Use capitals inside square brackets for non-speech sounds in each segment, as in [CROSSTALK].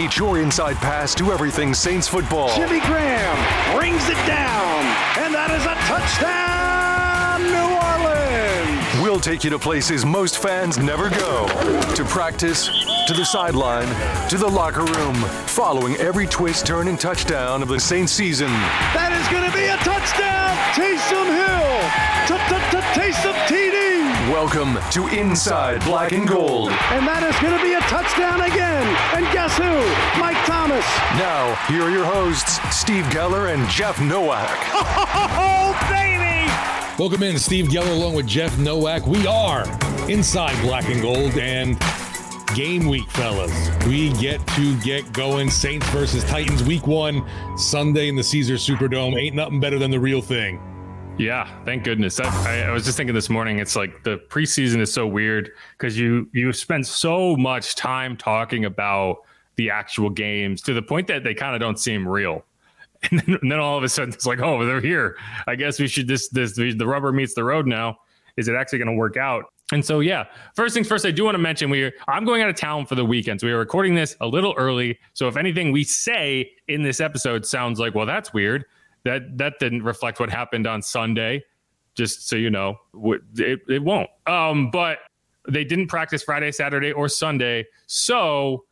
Eat your inside pass to everything Saints football. Jimmy Graham brings it down, and that is a touchdown, New Orleans. We'll take you to places most fans never go to practice, to the sideline, to the locker room, following every twist, turn, and touchdown of the Saints season. That is going to be a touchdown, Taysom Hill, Welcome to Inside Black and Gold. And that is going to be a touchdown again. And guess who? Mike Thomas. Now, here are your hosts, Steve Geller and Jeff Nowak. [LAUGHS] Oh, baby! Welcome in, Steve Geller, along with Jeff Nowak. We are inside Black and Gold and game week, fellas. We get to get going. Saints versus Titans, week one, Sunday in the Caesar Superdome. Ain't nothing better than the real thing. Yeah, thank goodness. I, I, was just thinking this morning. It's like the preseason is so weird because you you spend so much time talking about the actual games to the point that they kind of don't seem real. [LAUGHS] And then, and then, all of a sudden it's like, oh, they're here. I guess we should this this the rubber meets the road now. Is it actually going to work out? And so, yeah, first things first, I do want to mention we I'm going out of town for the weekend. So we are recording this a little early. So if anything we say in this episode sounds like, well, that's weird, that that didn't reflect what happened on Sunday. Just so you know, it, it won't. Um, but they didn't practice Friday, Saturday, or Sunday. So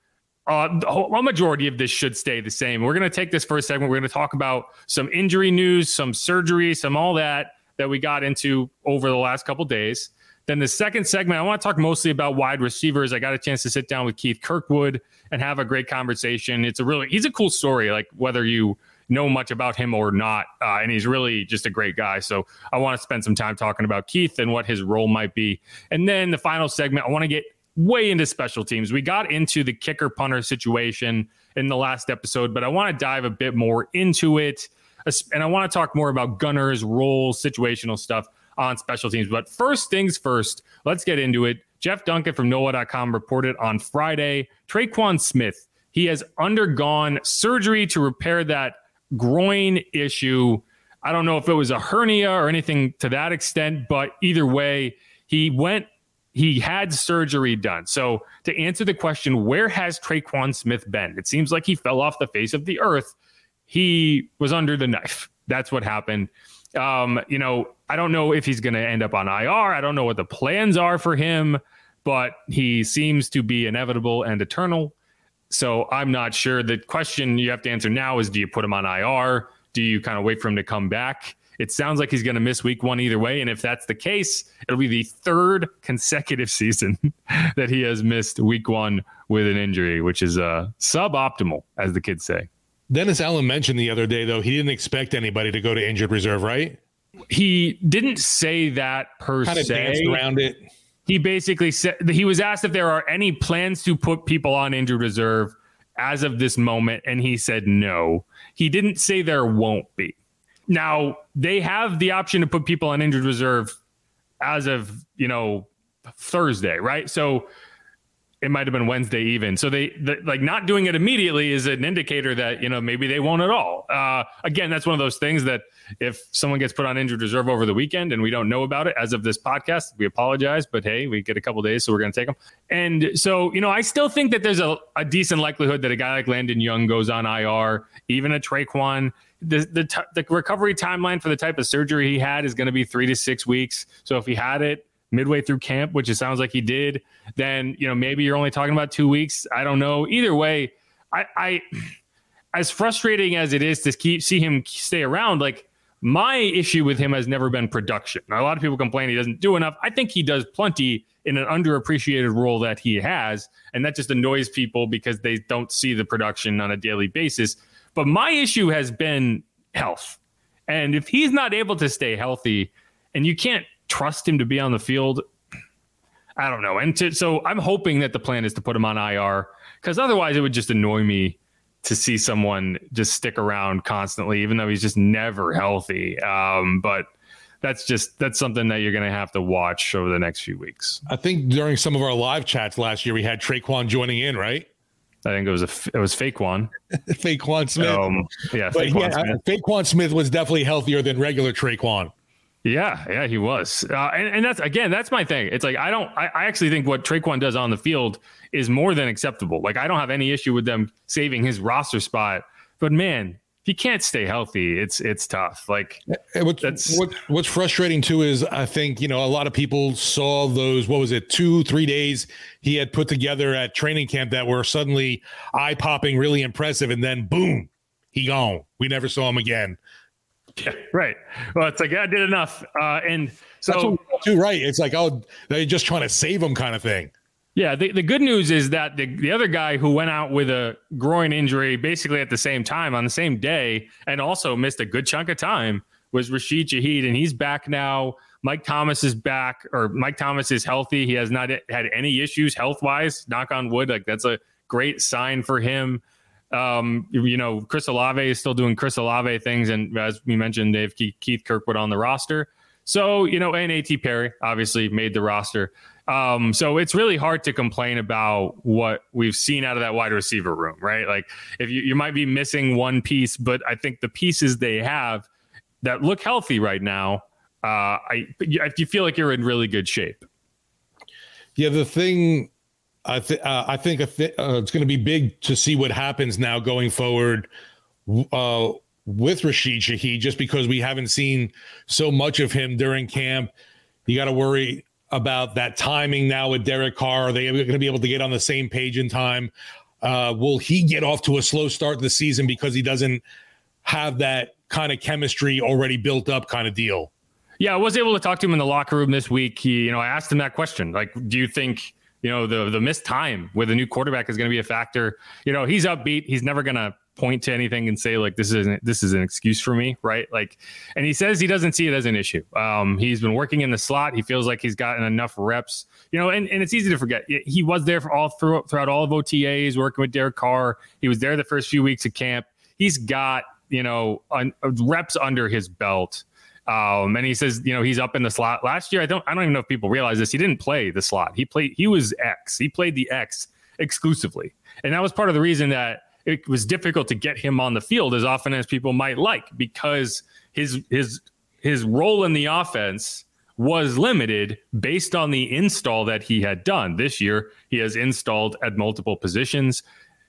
uh, a majority of this should stay the same. We're going to take this first segment. We're going to talk about some injury news, some surgery, some all that that we got into over the last couple days. Then the second segment, I want to talk mostly about wide receivers. I got a chance to sit down with Keith Kirkwood and have a great conversation. It's a really, he's a cool story. Like whether you know much about him or not, uh, and he's really just a great guy. So I want to spend some time talking about Keith and what his role might be. And then the final segment, I want to get way into special teams. We got into the kicker punter situation in the last episode, but I want to dive a bit more into it. And I want to talk more about Gunner's role, situational stuff on special teams. But first things first, let's get into it. Jeff Duncan from NOLA.com reported on Friday Tre'Quan Smith, he has undergone surgery to repair that groin issue. I don't know if it was a hernia or anything to that extent, but either way, he went he had surgery done. So to answer the question, where has Tre'Quan Smith been? It seems like he fell off the face of the earth. He was under the knife. That's what happened. Um, you know, I don't know if he's going to end up on IR. I don't know what the plans are for him, but he seems to be inevitable and eternal. So I'm not sure. The question you have to answer now is do you put him on IR? Do you kind of wait for him to come back? It sounds like he's going to miss week one either way. And if that's the case, it'll be the third [LAUGHS] consecutive season [LAUGHS] that he has missed week one with an injury, which is uh, suboptimal, as the kids say. Dennis Allen mentioned the other day, though, he didn't expect anybody to go to injured reserve, right? He didn't say that per kind of se. Danced around it. He basically said he was asked if there are any plans to put people on injured reserve as of this moment, and he said no. He didn't say there won't be. Now they have the option to put people on injured reserve as of you know Thursday, right? So it might have been Wednesday even. So they the, like not doing it immediately is an indicator that you know maybe they won't at all. Uh, again, that's one of those things that if someone gets put on injured reserve over the weekend and we don't know about it as of this podcast, we apologize. But hey, we get a couple days, so we're going to take them. And so you know, I still think that there's a, a decent likelihood that a guy like Landon Young goes on IR, even a Tre'Quan. The, the, t- the recovery timeline for the type of surgery he had is going to be three to six weeks. So if he had it midway through camp, which it sounds like he did, then you know maybe you're only talking about two weeks. I don't know. Either way, I, I [CLEARS THROAT] as frustrating as it is to keep see him stay around, like my issue with him has never been production. Now, a lot of people complain he doesn't do enough. I think he does plenty in an underappreciated role that he has, and that just annoys people because they don't see the production on a daily basis. But my issue has been health. And if he's not able to stay healthy, and you can't trust him to be on the field. I don't know. And to, so I'm hoping that the plan is to put him on IR because otherwise it would just annoy me to see someone just stick around constantly, even though he's just never healthy. Um, but that's just that's something that you're going to have to watch over the next few weeks. I think during some of our live chats last year, we had Tre'Quan joining in, right? I think it was a it was Faquan. [LAUGHS] Faquan Smith. Um, yeah, Faquan yeah, Smith. Faquan Smith was definitely healthier than regular Tre'Quan. Yeah, yeah, he was, uh, and, and that's again, that's my thing. It's like I don't, I, I actually think what Tre'Quan does on the field is more than acceptable. Like I don't have any issue with them saving his roster spot, but man, he can't stay healthy. It's it's tough. Like what's, that's what, what's frustrating too is I think you know a lot of people saw those what was it two three days he had put together at training camp that were suddenly eye popping, really impressive, and then boom, he gone. We never saw him again. [LAUGHS] Yeah, right. Well, it's like I did enough, uh, and so too right. It's like oh, they're just trying to save him, kind of thing. Yeah, the, the good news is that the, the other guy who went out with a groin injury basically at the same time on the same day and also missed a good chunk of time was Rashid Shaheed, and he's back now. Mike Thomas is back, or Mike Thomas is healthy. He has not had any issues health wise. Knock on wood. Like that's a great sign for him. Um, you know, Chris Olave is still doing Chris Olave things, and as we mentioned, they have Keith Kirkwood on the roster. So you know, and A.T. Perry obviously made the roster. Um, so it's really hard to complain about what we've seen out of that wide receiver room, right? Like if you, you might be missing one piece, but I think the pieces they have that look healthy right now, uh, I you feel like you're in really good shape. Yeah, the thing I, th- uh, I think th- uh, it's going to be big to see what happens now going forward uh, with Rashid Shaheed, just because we haven't seen so much of him during camp. You got to worry about that timing now with Derek Carr. Are they going to be able to get on the same page in time? Uh, will he get off to a slow start the season because he doesn't have that kind of chemistry already built up kind of deal? Yeah, I was able to talk to him in the locker room this week. He, you know, I asked him that question. Like, do you think you know the the missed time with a new quarterback is going to be a factor. You know, he's upbeat. He's never going to point to anything and say like this isn't this is an excuse for me, right? Like, and he says he doesn't see it as an issue. Um, he's been working in the slot. He feels like he's gotten enough reps. You know, and, and it's easy to forget. He was there for all through, throughout all of OTAs, working with Derek Carr. He was there the first few weeks of camp. He's got you know un, reps under his belt. Um, and he says, you know, he's up in the slot. Last year, I don't, I don't even know if people realize this. He didn't play the slot. He played, he was X. He played the X exclusively, and that was part of the reason that it was difficult to get him on the field as often as people might like because his his his role in the offense was limited based on the install that he had done. This year, he has installed at multiple positions.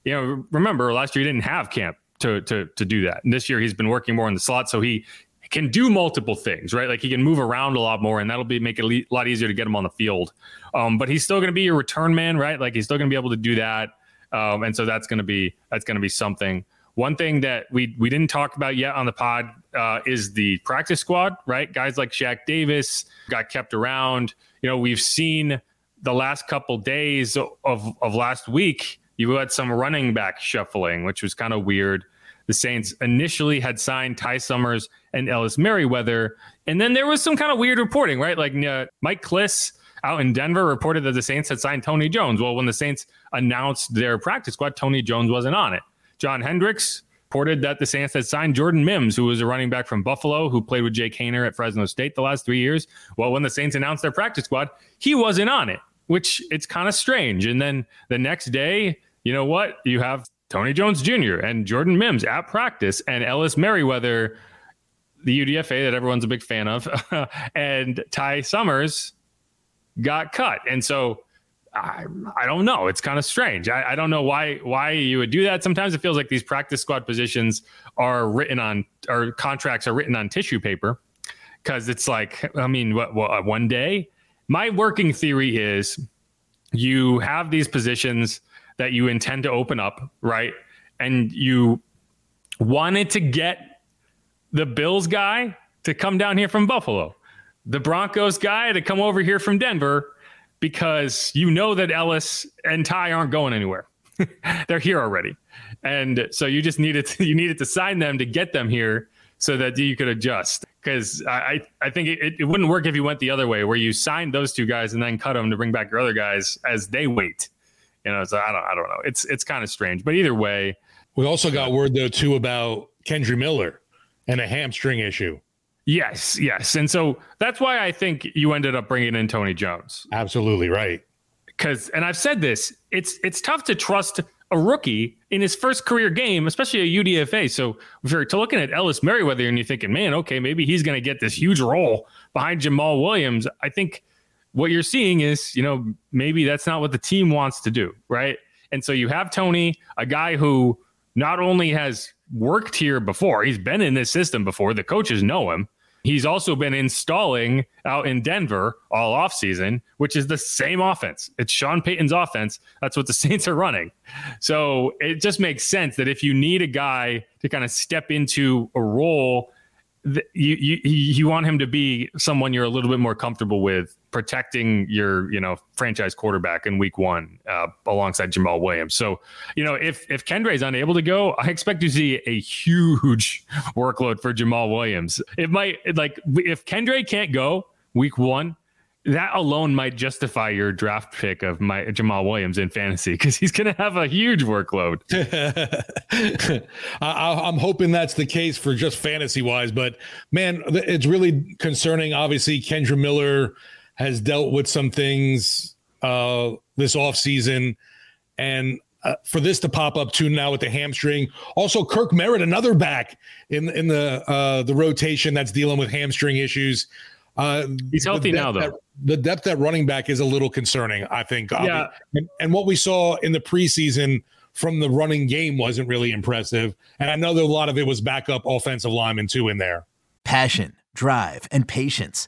You know, remember last year he didn't have camp to to to do that. And this year he's been working more in the slot, so he can do multiple things, right? Like he can move around a lot more, and that'll be make it a lot easier to get him on the field. Um, but he's still going to be your return man, right? Like he's still going to be able to do that, um, and so that's going to be that's going to be something. One thing that we we didn't talk about yet on the pod uh, is the practice squad, right? Guys like Shaq Davis got kept around. You know, we've seen the last couple days of of last week. You had some running back shuffling, which was kind of weird. The Saints initially had signed Ty Summers and Ellis Merriweather, and then there was some kind of weird reporting, right? Like uh, Mike Klis out in Denver reported that the Saints had signed Tony Jones. Well, when the Saints announced their practice squad, Tony Jones wasn't on it. John Hendricks reported that the Saints had signed Jordan Mims, who was a running back from Buffalo, who played with Jake Haener at Fresno State the last three years. Well, when the Saints announced their practice squad, he wasn't on it. which it's kind of strange. And then the next day, you know what? You have Tony Jones Jr. and Jordan Mims at practice and Ellis Merriweather, the UDFA that everyone's a big fan of, [LAUGHS] and Ty Summers got cut. And so I, I don't know. It's kind of strange. I, I don't know why why you would do that. Sometimes it feels like these practice squad positions are written on or contracts are written on tissue paper because it's like I mean, what, what uh, one day? My working theory is you have these positions that you intend to open up, right? And you wanted to get the Bills guy to come down here from Buffalo, the Broncos guy to come over here from Denver, because you know that Ellis and Ty aren't going anywhere. [LAUGHS] They're here already. And so you just needed to, [LAUGHS] you needed to sign them to get them here so that you could adjust. Because I, I think it, it wouldn't work if you went the other way, where you signed those two guys and then cut them to bring back your other guys as they wait. You know, so I don't I don't know. It's it's kind of strange, but either way. We also got word though too about Kendre Miller and a hamstring issue. Yes, yes, and so that's why I think you ended up bringing in Tony Jones. Absolutely right. Because, and I've said this, it's it's tough to trust a rookie in his first career game, especially a UDFA. So if you're looking at Ellis Merriweather and you're thinking, man, okay, maybe he's going to get this huge role behind Jamaal Williams, I think what you're seeing is, you know, maybe that's not what the team wants to do, right? And so you have Tony, a guy who not only has worked here before, he's been in this system before, the coaches know him. He's also been installing out in Denver all offseason, which is the same offense. It's Sean Payton's offense. That's what the [LAUGHS] Saints are running. So it just makes sense that if you need a guy to kind of step into a role you, you you want him to be someone you're a little bit more comfortable with protecting your you know franchise quarterback in week one uh, alongside Jamaal Williams. So you know if if Kendre is unable to go, I expect to see a huge [LAUGHS] workload for Jamaal Williams. It might like if Kendre can't go week one, that alone might justify your draft pick of my Jamaal Williams in fantasy because he's going to have a huge workload. [LAUGHS] I, am hoping that's the case for just fantasy wise, but man, it's really concerning. Obviously, Kendre Miller has dealt with some things uh, this offseason, and uh, for this to pop up too now with the hamstring. Also, Kirk Merritt, another back in in the uh, the rotation that's dealing with hamstring issues. Uh, He's healthy now, though. At, the depth at running back is a little concerning, I think. Yeah. And, and, what we saw in the preseason from the running game wasn't really impressive. And I know that a lot of it was backup offensive linemen, too, in there. Passion, drive, and patience.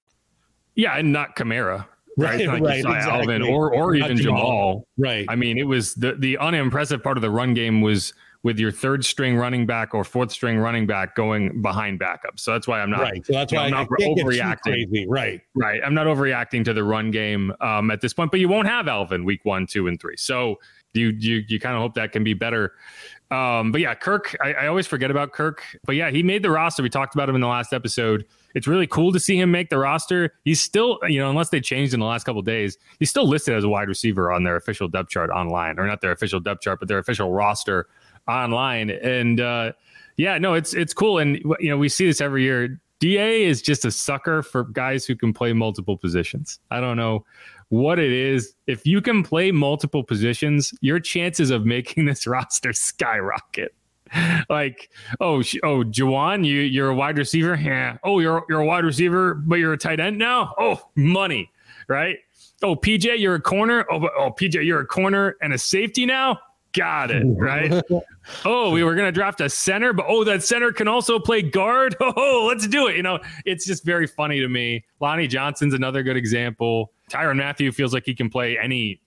Yeah, and not Kamara. Right, right, like exactly. Alvin or or even Jamal. Jamaal. Right. I mean, it was the the unimpressive part of the run game was with your third string running back or fourth string running back going behind backup. So that's why I'm not right. So that's why I'm not overreacting. Right. Right. I'm not overreacting to the run game um, at this point, but you won't have Alvin week one, two, and three. So you you you kind of hope that can be better um, but yeah, Kirk, I, I, always forget about Kirk. But yeah, he made the roster. We talked about him in the last episode. It's really cool to see him make the roster. He's still, you know, unless they changed in the last couple days, he's still listed as a wide receiver on their official depth chart online, or not their official depth chart, but their official roster online. And uh, yeah, no, it's it's cool. And you know, we see this every year. DA is just a sucker for guys who can play multiple positions. I don't know what it is. If you can play multiple positions, your chances of making [LAUGHS] this roster skyrocket. [LAUGHS] like, oh, oh, Juwan, you you're a wide receiver. Yeah. Oh, you're you're a wide receiver, but you're a tight end now. Oh, money, right? Oh, PJ, you're a corner. Oh, oh, PJ, you're a corner and a safety now. Got it. [LAUGHS] Right. oh, we were going to draft a center, but oh, that center can also play guard. [LAUGHS] Oh, let's do it. You know, it's just very funny to me. Lonnie Johnson's another good example. Tyrann Mathieu feels like he can play any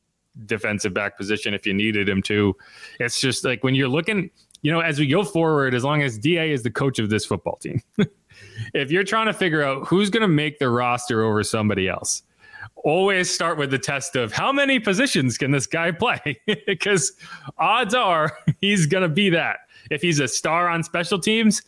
defensive back position if you needed him to. It's just like when you're looking, you know, as we go forward, as long as DA is the coach of this football team, [LAUGHS] if you're trying to figure out who's going to make the roster over somebody else, always start with the test of how many positions can this guy play? [LAUGHS] because odds are [LAUGHS] he's going to be that. If he's a star on special teams,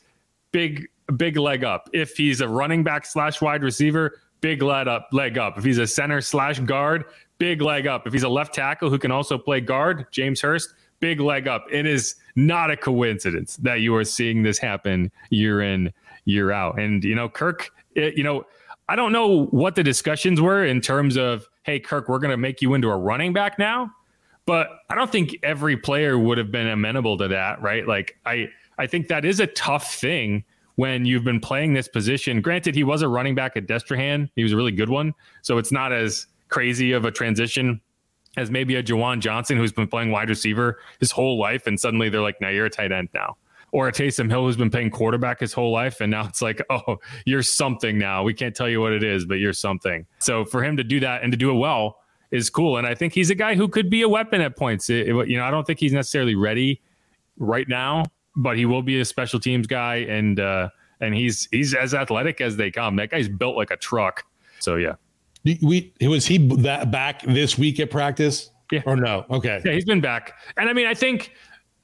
big big leg up. If he's a running back slash wide receiver, big leg up. Leg up. If he's a center slash guard, big leg up. If he's a left tackle who can also play guard, James Hurst, big leg up. It is not a coincidence that you are seeing this happen year in year out. And you know, Kirk, it, you know I don't know what the discussions were in terms of, hey, Kirk, we're going to make you into a running back now. But I don't think every player would have been amenable to that, right? Like, I, I think that is a tough thing when you've been playing this position. Granted, he was a running back at Destrehan, he was a really good one. So it's not as crazy of a transition as maybe a Juwan Johnson who's been playing wide receiver his whole life. And suddenly they're like, now you're a tight end now or a Taysom Hill who's been playing quarterback his whole life. And now it's like, [LAUGHS] oh, you're something now. We can't tell you what it is, but you're something. So for him to do that and to do it well is cool. And I think he's a guy who could be a weapon at points. It, it, you know, I don't think he's necessarily ready right now, but he will be a special teams guy. And, uh, and he's he's as athletic as they come. That guy's built like a truck. So yeah. We was he that back this week at practice? Yeah. Or no? Okay. Yeah, he's been back. And I mean, I think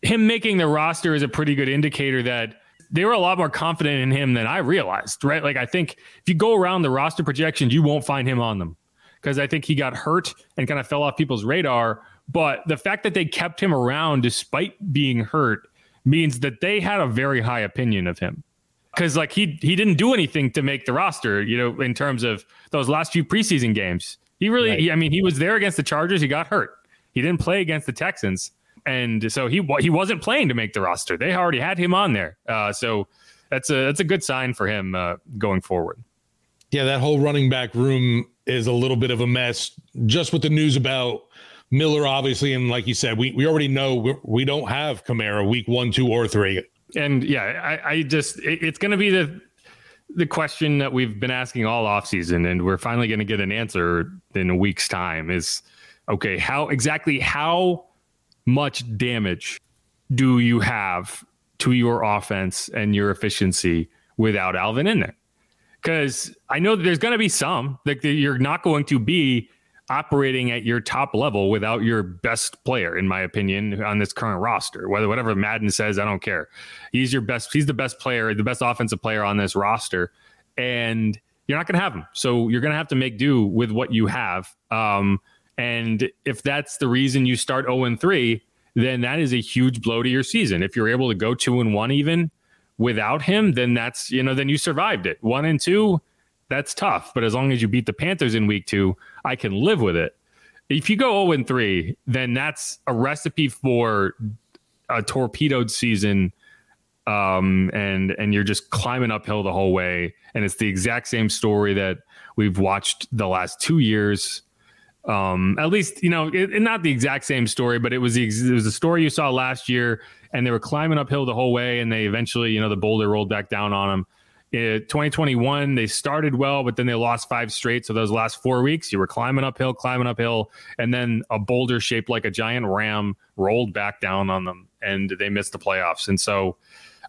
him making the roster is a pretty good indicator that they were a lot more confident in him than I realized, right? Like I think if you go around the roster projections, you won't find him on them because I think he got hurt and kind of fell off people's radar. But the fact that they kept him around despite being hurt means that they had a very high opinion of him. Because like he he didn't do anything to make the roster, you know, in terms of those last few preseason games. He really, right. he, I mean, he was there against the Chargers. He got hurt. He didn't play against the Texans and so he he wasn't playing to make the roster. They already had him on there, uh, so that's a that's a good sign for him uh, going forward. Yeah, that whole running back room is a little bit of a mess. Just with the news about Miller, obviously, and like you said, we we already know we, we don't have Kamara week one, two, or three. And yeah, I, I just it, it's going to be the the question that we've been asking all offseason, and we're finally going to get an answer in a week's time. Is okay, how exactly how much damage do you have to your offense and your efficiency without Alvin in there? Because I know that there's going to be some that you're not going to be operating at your top level without your best player, in my opinion, on this current roster. Whether whatever Madden says, I don't care. He's your best. He's the best player, the best offensive player on this roster, and you're not going to have him. So you're going to have to make do with what you have. Um, and if that's the reason you start 0 and 3, then that is a huge blow to your season. If you're able to go 2 and 1 even without him, then that's, you know, then you survived it. 1 and 2, that's tough, but as long as you beat the Panthers in week 2, I can live with it. If you go 0 and 3, then that's a recipe for a torpedoed season um, and and you're just climbing uphill the whole way and it's the exact same story that we've watched the last 2 years um, at least you know, it, it, not the exact same story, but it was the, it was a story you saw last year, and they were climbing uphill the whole way, and they eventually, you know, the boulder rolled back down on them. In 2021, they started well, but then they lost five straight. So those last four weeks, you were climbing uphill, climbing uphill, and then a boulder shaped like a giant ram rolled back down on them, and they missed the playoffs. And so,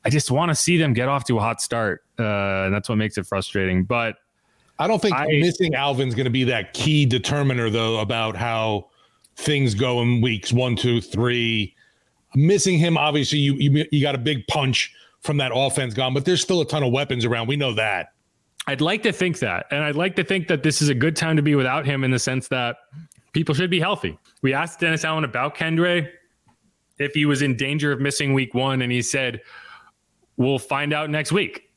I just want to see them get off to a hot start, uh, and that's what makes it frustrating. But I don't think I, missing Alvin's going to be that key determiner, though, about how things go in weeks one, two, three. Missing him, obviously, you you, you got a big punch from that offense gone, but there's still a ton of weapons around. We know that. I'd like to think that, and I'd like to think that this is a good time to be without him in the sense that people should be healthy. We asked Dennis Allen about Kendre if he was in danger of missing week one, and he said, "We'll find out next week."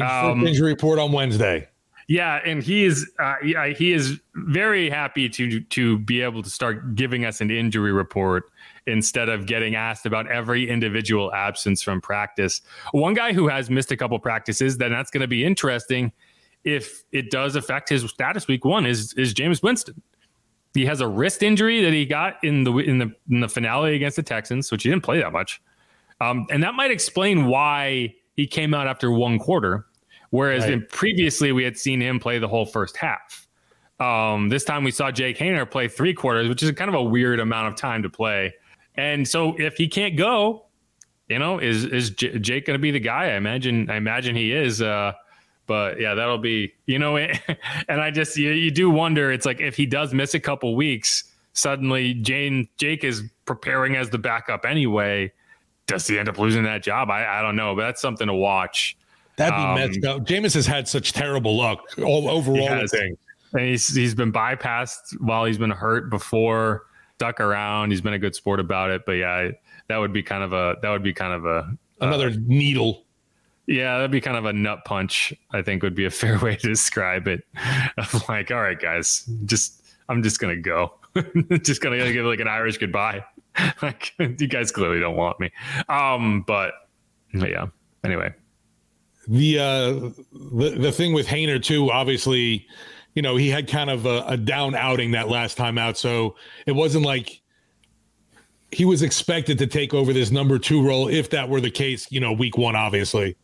Um, injury report on Wednesday. Yeah, and he is uh, he is very happy to to be able to start giving us an injury report instead of getting asked about every individual absence from practice. One guy who has missed a couple practices, then that's going to be interesting if it does affect his status week one is is Jameis Winston. He has a wrist injury that he got in the in the in the finale against the Texans, which he didn't play that much, um, and that might explain why he came out after one quarter, whereas right. previously we had seen him play the whole first half. Um, this time we saw Jake Haener play three quarters, which is kind of a weird amount of time to play. And so if he can't go, you know, is is J- Jake going to be the guy? I imagine. I imagine he is. Uh, but yeah, that'll be you know. [LAUGHS] and I just you, you do wonder. It's like if he does miss a couple weeks, suddenly Jane Jake is preparing as the backup anyway. Does he end up losing that job? I, I don't know, but that's something to watch. That'd be um, messed up. Jameis has had such terrible luck all overall. He and he's he's been bypassed while he's been hurt before. Stuck around. He's been a good sport about it. But yeah, that would be kind of a that would be kind of a another uh, needle. Yeah, that'd be kind of a nut punch. I think would be a [LAUGHS] fair way to describe it. Of like, all right, guys, just I'm just gonna go. [LAUGHS] just gonna give like an Irish goodbye. [LAUGHS] like you guys clearly don't want me. Um, but, but yeah. Anyway, the uh the the thing with Haener too, obviously you know, he had kind of a, a down outing that last time out. So it wasn't like he was expected to take over this number two role if that were the case, you know, week one, obviously.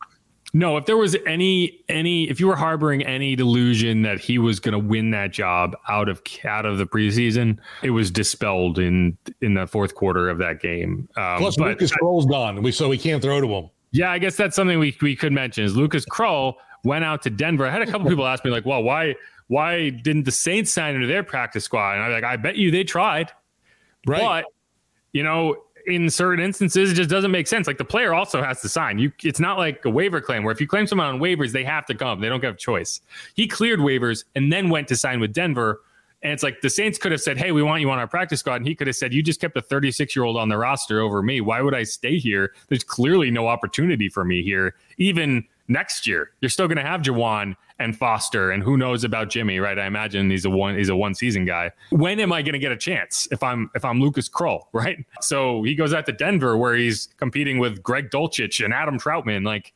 No, if there was any any if you were harboring any delusion that he was going to win that job out of out of the preseason, it was dispelled in in the fourth quarter of that game. Um, Plus, Lucas Krull's gone, we so we can't throw to him. Yeah, I guess that's something we we could mention is Lucas Krull went out to Denver. I had a couple people ask me like, "Well, why why didn't the Saints sign into their practice squad? And I'm like, I bet you they tried. Right. But, you know, in certain instances, it just doesn't make sense. Like the player also has to sign. You, it's not like a waiver claim where if you claim someone on waivers, they have to come. They don't have a choice. He cleared waivers and then went to sign with Denver. And it's like the Saints could have said, Hey, we want you on our practice squad. And he could have said, You just kept a 36 year old on the roster over me. Why would I stay here? There's clearly no opportunity for me here. Even next year, you're still going to have Juwan and Foster and who knows about Jimmy, right? I imagine he's a one he's a one season guy. When am I going to get a chance if I'm if I'm Lucas Krull, [LAUGHS] right? So he goes out to Denver where he's competing with Greg Dulcich and Adam Trautman. Like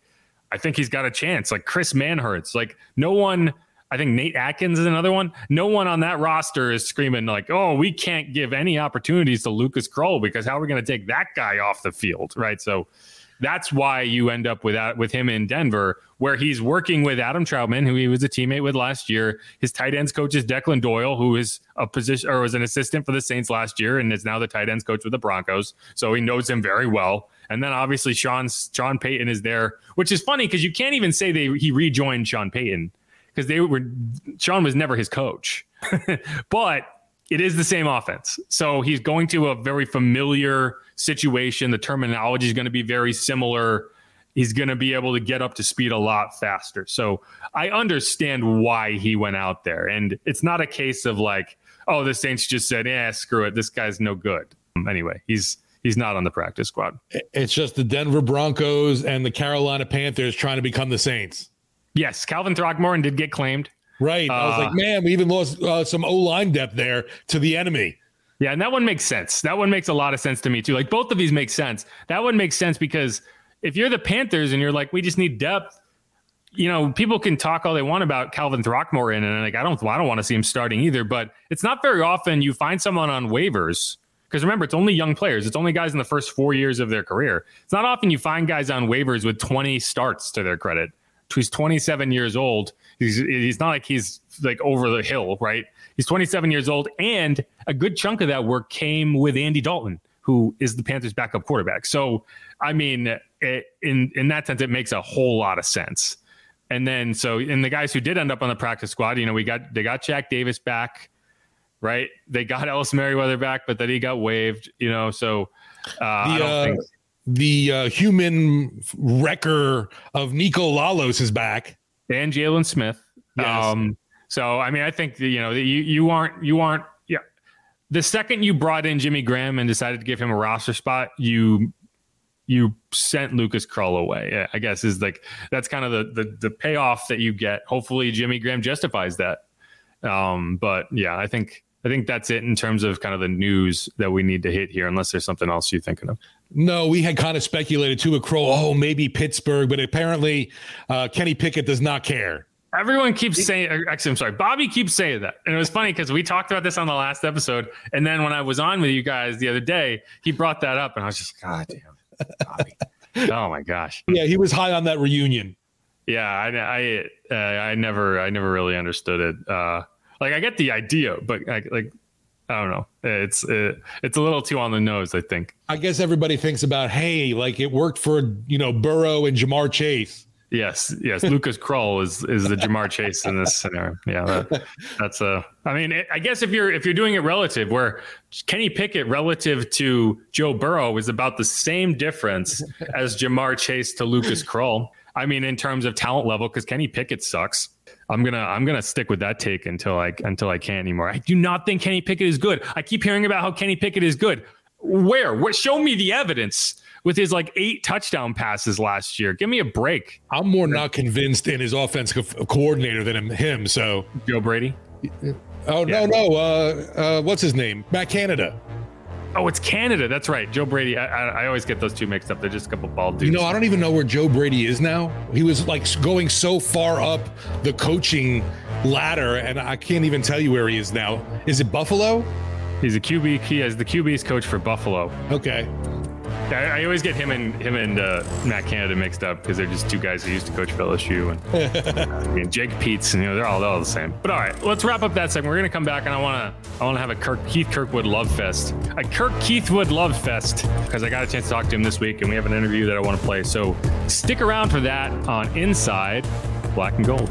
I think he's got a chance. Like Chris Manhertz, like no one. I think Nate Adkins is another one. No one on that roster is screaming like, "Oh, we can't give any opportunities to Lucas Krull because how are we going to take that guy off the field?" Right? So that's why you end up with uh, with him in Denver, where he's working with Adam Trautman, who he was a teammate with last year. His tight ends coach is Declan Doyle, who is a position or was an assistant for the Saints last year and is now the tight ends coach with the Broncos. So he knows him very well. And then obviously Sean Sean Payton is there, which is funny because you can't even say they he rejoined Sean Payton because they were Sean was never his coach, [LAUGHS] but it is the same offense. So he's going to a very familiar situation. The terminology is going to be very similar. He's going to be able to get up to speed a lot faster. So I understand why he went out there. And it's not a case of like, oh, the Saints just said, yeah, screw it. This guy's no good. Um, anyway, he's he's not on the practice squad. It's just the Denver Broncos and the Carolina Panthers trying to become the Saints. Yes, Calvin Throckmorton did get claimed. Right. Uh, I was like, uh, man, we even lost uh, some O line depth there to the enemy. Yeah, and that one makes sense. That one makes a lot of sense to me too. Like both of these make sense. That one makes sense because if you're the Panthers and you're like, we just need depth, you know, people can talk all they want about Calvin Throckmorton, and like I don't, I don't want to see him starting either. But it's not very often you find someone on waivers because remember, it's only young players. It's only guys in the first four years of their career. It's not often you find guys on waivers with 20 starts to their credit. He's 27 years old. He's he's not like he's like over the hill, right? He's 27 years old, and a good chunk of that work came with Andy Dalton, who is the Panthers' backup quarterback. So, I mean, it, in in that sense, it makes a whole lot of sense. And then, so and the guys who did end up on the practice squad, you know, we got they got Shaq Davis back, right? They got Ellis Merriweather back, but then he got waived, you know. So, uh, the, uh, think... the uh, human wrecker of Nico Lalos is back, and Jalen Smith. Yes. Um, so I mean, I think you know you you aren't you aren't yeah. The second you brought in Jimmy Graham and decided to give him a roster spot, you you sent Lucas Krull away. I guess is like that's kind of the the, the payoff that you get. Hopefully, Jimmy Graham justifies that. Um, but yeah, I think I think that's it in terms of kind of the news that we need to hit here. Unless there's something else you're thinking of. No, we had kind of speculated too with Krull. Oh, maybe Pittsburgh, but apparently uh, Kenny Pickett does not care. Everyone keeps saying, actually, I'm sorry, Bobby keeps saying that. And it was funny because we talked about this on the last episode. And then when I was on with you guys the other day, he brought that up. And I was just, God damn, Bobby. [LAUGHS] oh my gosh. Yeah, he was high on that reunion. Yeah, I, I, uh, I never, I never really understood it. Uh, like, I get the idea, but like, like I don't know. It's it, it's a little too on the nose, I think. I guess everybody thinks about, hey, like it worked for you know Burrow and Ja'Marr Chase. Yes, yes. Lucas [LAUGHS] Krull is is the Ja'Marr Chase in this scenario. Yeah, that, that's a. I mean, it, I guess if you're if you're doing it relative, where Kenny Pickett relative to Joe Burrow is about the same difference as Jamar Chase to Lucas Krull. I mean, in terms of talent level, because Kenny Pickett sucks. I'm gonna I'm gonna stick with that take until I until I can't anymore. I do not think Kenny Pickett is good. I keep hearing about how Kenny Pickett is good. Where? What? Show me the evidence with his like eight touchdown passes last year. Give me a break. I'm more not convinced in his offensive coordinator than him. So Joe Brady. Oh yeah. no no. Uh, uh, what's his name? Matt Canada. Oh, it's Canada. That's right. Joe Brady. I, I, I, always get those two mixed up. They're just a couple bald dudes. You know, I don't even know where Joe Brady is now. He was like going so far up the coaching ladder, and I can't even tell you where he is now. Is it Buffalo? He's a QB. He is the QB's coach for Buffalo. Okay. I, I always get him and him and uh, Matt Canada mixed up because they're just two guys who used to coach for LSU and, [LAUGHS] and Jake Peetz, and you know they're all they're all the same. But all right, let's wrap up that segment. We're gonna come back and I wanna I wanna have a Kirk Keith Kirkwood love fest, a Kirk Keithwood love fest because I got a chance to talk to him this week and we have an interview that I want to play. So stick around for that on Inside Black and Gold.